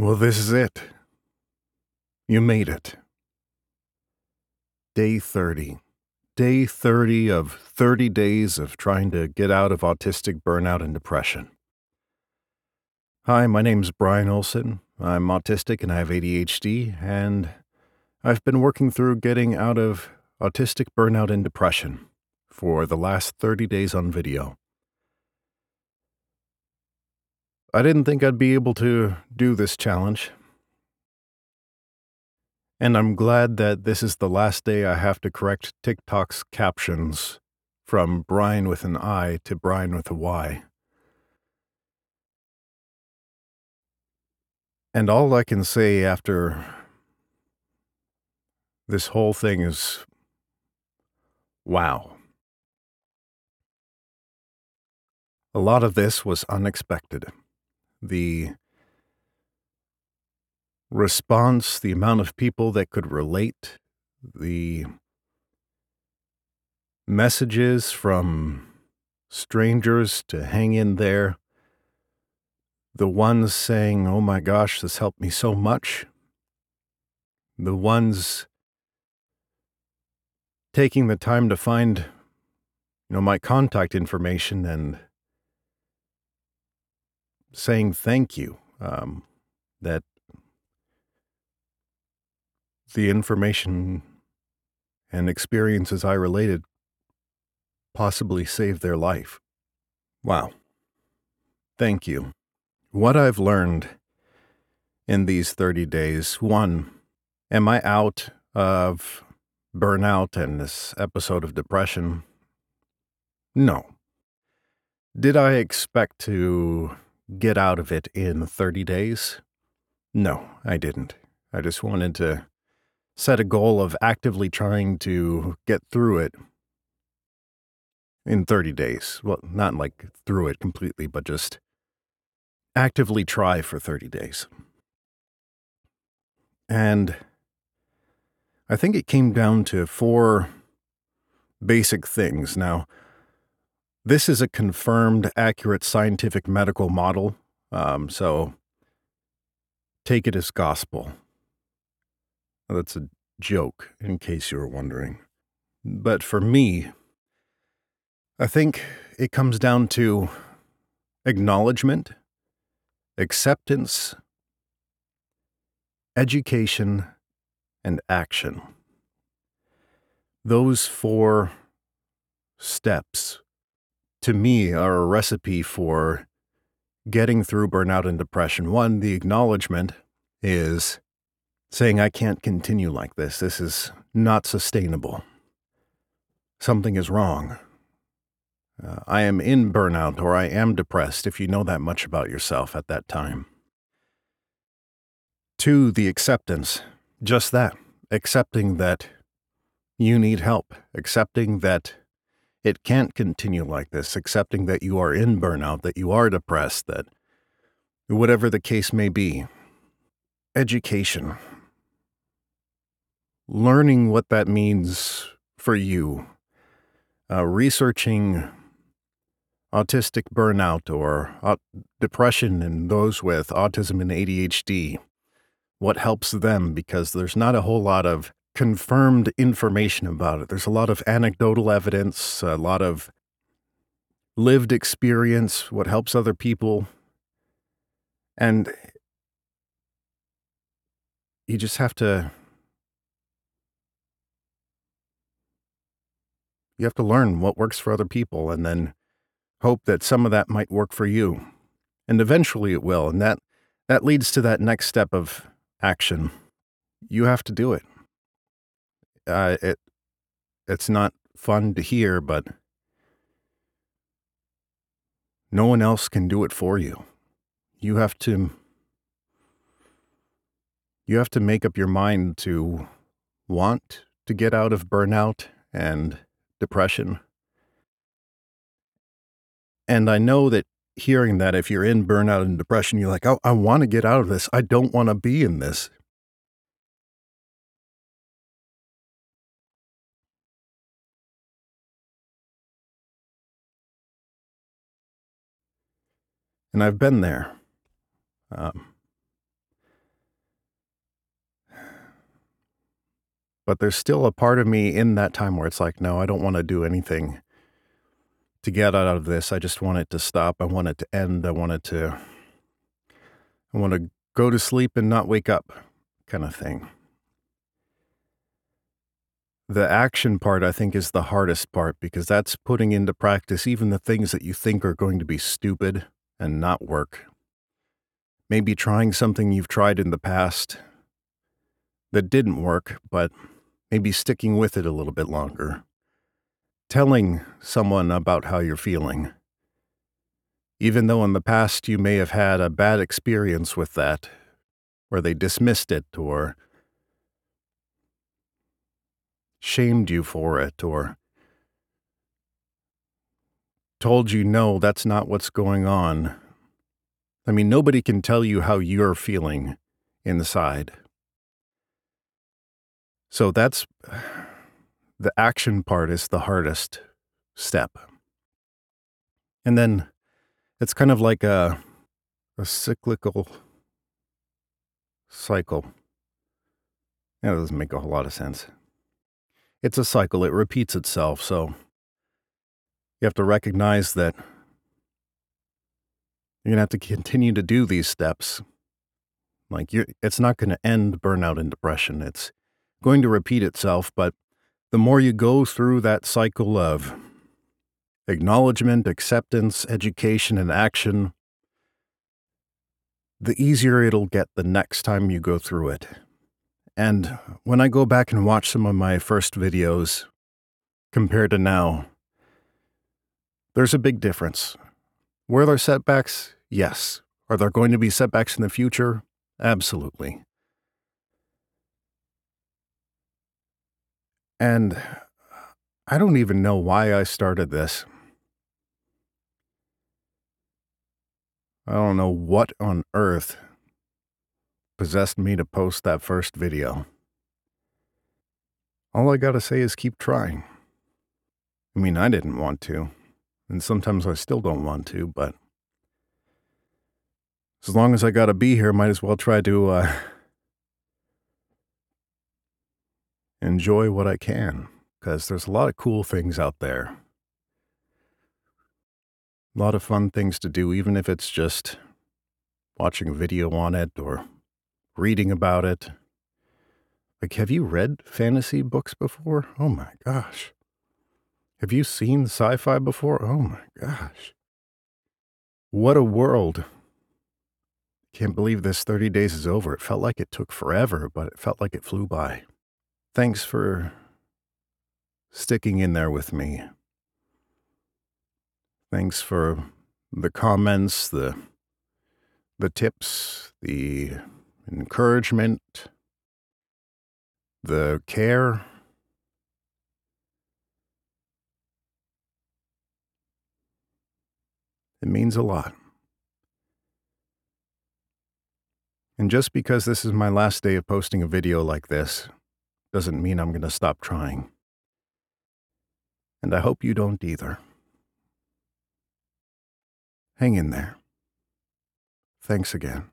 Well, this is it. You made it. Day 30. Day 30 of 30 days of trying to get out of autistic burnout and depression. Hi, my name's Bryan Olson. I'm autistic and I have ADHD, and I've been working through getting out of autistic burnout and depression for the last 30 days on video. I didn't think I'd be able to do this challenge. And I'm glad that this is the last day I have to correct TikTok's captions from Brian with an I to Bryan with a Y. And all I can say after this whole thing is wow. A lot of this was unexpected the response, the amount of people that could relate, the messages from strangers to hang in there, the ones saying, Oh my gosh, this helped me so much, the ones taking the time to find you know my contact information and saying thank you. Um, that the information and experiences I related possibly saved their life. Wow. Thank you. What I've learned in these 30 days one, am I out of burnout and this episode of depression? No. Did I expect to get out of it in 30 days? No, I didn't. I just wanted to set a goal of actively trying to get through it in 30 days. Well, not like through it completely, but just actively try for 30 days. And I think it came down to four basic things. Now, this is a confirmed, accurate scientific medical model. Um, so take it as gospel. That's a joke, in case you were wondering. But for me, I think it comes down to acknowledgement, acceptance, education, and action. Those four steps to me, are a recipe for getting through burnout and depression. One, the acknowledgement is saying, I can't continue like this. This is not sustainable. Something is wrong. Uh, I am in burnout or I am depressed if you know that much about yourself at that time. Two, the acceptance. Just that. Accepting that you need help. Accepting that it can't continue like this, accepting that you are in burnout, that you are depressed, that whatever the case may be. Education. Learning what that means for you. Uh, researching autistic burnout or uh, depression in those with autism and ADHD. What helps them because there's not a whole lot of confirmed information about it. There's a lot of anecdotal evidence, a lot of lived experience, what helps other people. And you just have to you have to learn what works for other people and then hope that some of that might work for you. And eventually it will. And that that leads to that next step of action. You have to do it uh, it it's not fun to hear, but no one else can do it for you. You have to you have to make up your mind to want to get out of burnout and depression. And I know that hearing that if you're in burnout and depression, you're like, oh, I want to get out of this. I don't want to be in this. and I've been there. Um, but there's still a part of me in that time where it's like, no, I don't want to do anything to get out of this. I just want it to stop. I want it to end. I want it to. I want to go to sleep and not wake up, kind of thing. The action part, I think, is the hardest part because that's putting into practice even the things that you think are going to be stupid and not work. Maybe trying something you've tried in the past that didn't work, but maybe sticking with it a little bit longer. Telling someone about how you're feeling. Even though in the past you may have had a bad experience with that, where they dismissed it or shamed you for it or told you, no, that's not what's going on. I mean, nobody can tell you how you're feeling inside. So that's the action part is the hardest step. And then it's kind of like a, a cyclical cycle. That doesn't make a whole lot of sense it's a cycle, it repeats itself. So you have to recognize that you're going to have to continue to do these steps. Like you it's not going to end burnout and depression. It's going to repeat itself, but the more you go through that cycle of acknowledgement, acceptance, education, and action, the easier it'll get the next time you go through it. And when I go back and watch some of my first videos compared to now, there's a big difference. Were there setbacks? Yes. Are there going to be setbacks in the future? Absolutely. And I don't even know why I started this. I don't know what on earth possessed me to post that first video. All I gotta say is keep trying. I mean, I didn't want to, and sometimes I still don't want to, but as long as I gotta be here, might as well try to, uh, enjoy what I can, because there's a lot of cool things out there. A lot of fun things to do, even if it's just watching a video on it or reading about it. Like, have you read fantasy books before? Oh my gosh. Have you seen sci fi before? Oh my gosh. What a world. Can't believe this 30 days is over. It felt like it took forever, but it felt like it flew by. Thanks for sticking in there with me. Thanks for the comments, the the tips, the encouragement, the care. It means a lot. And just because this is my last day of posting a video like this doesn't mean I'm going to stop trying. And I hope you don't either. Hang in there. Thanks again.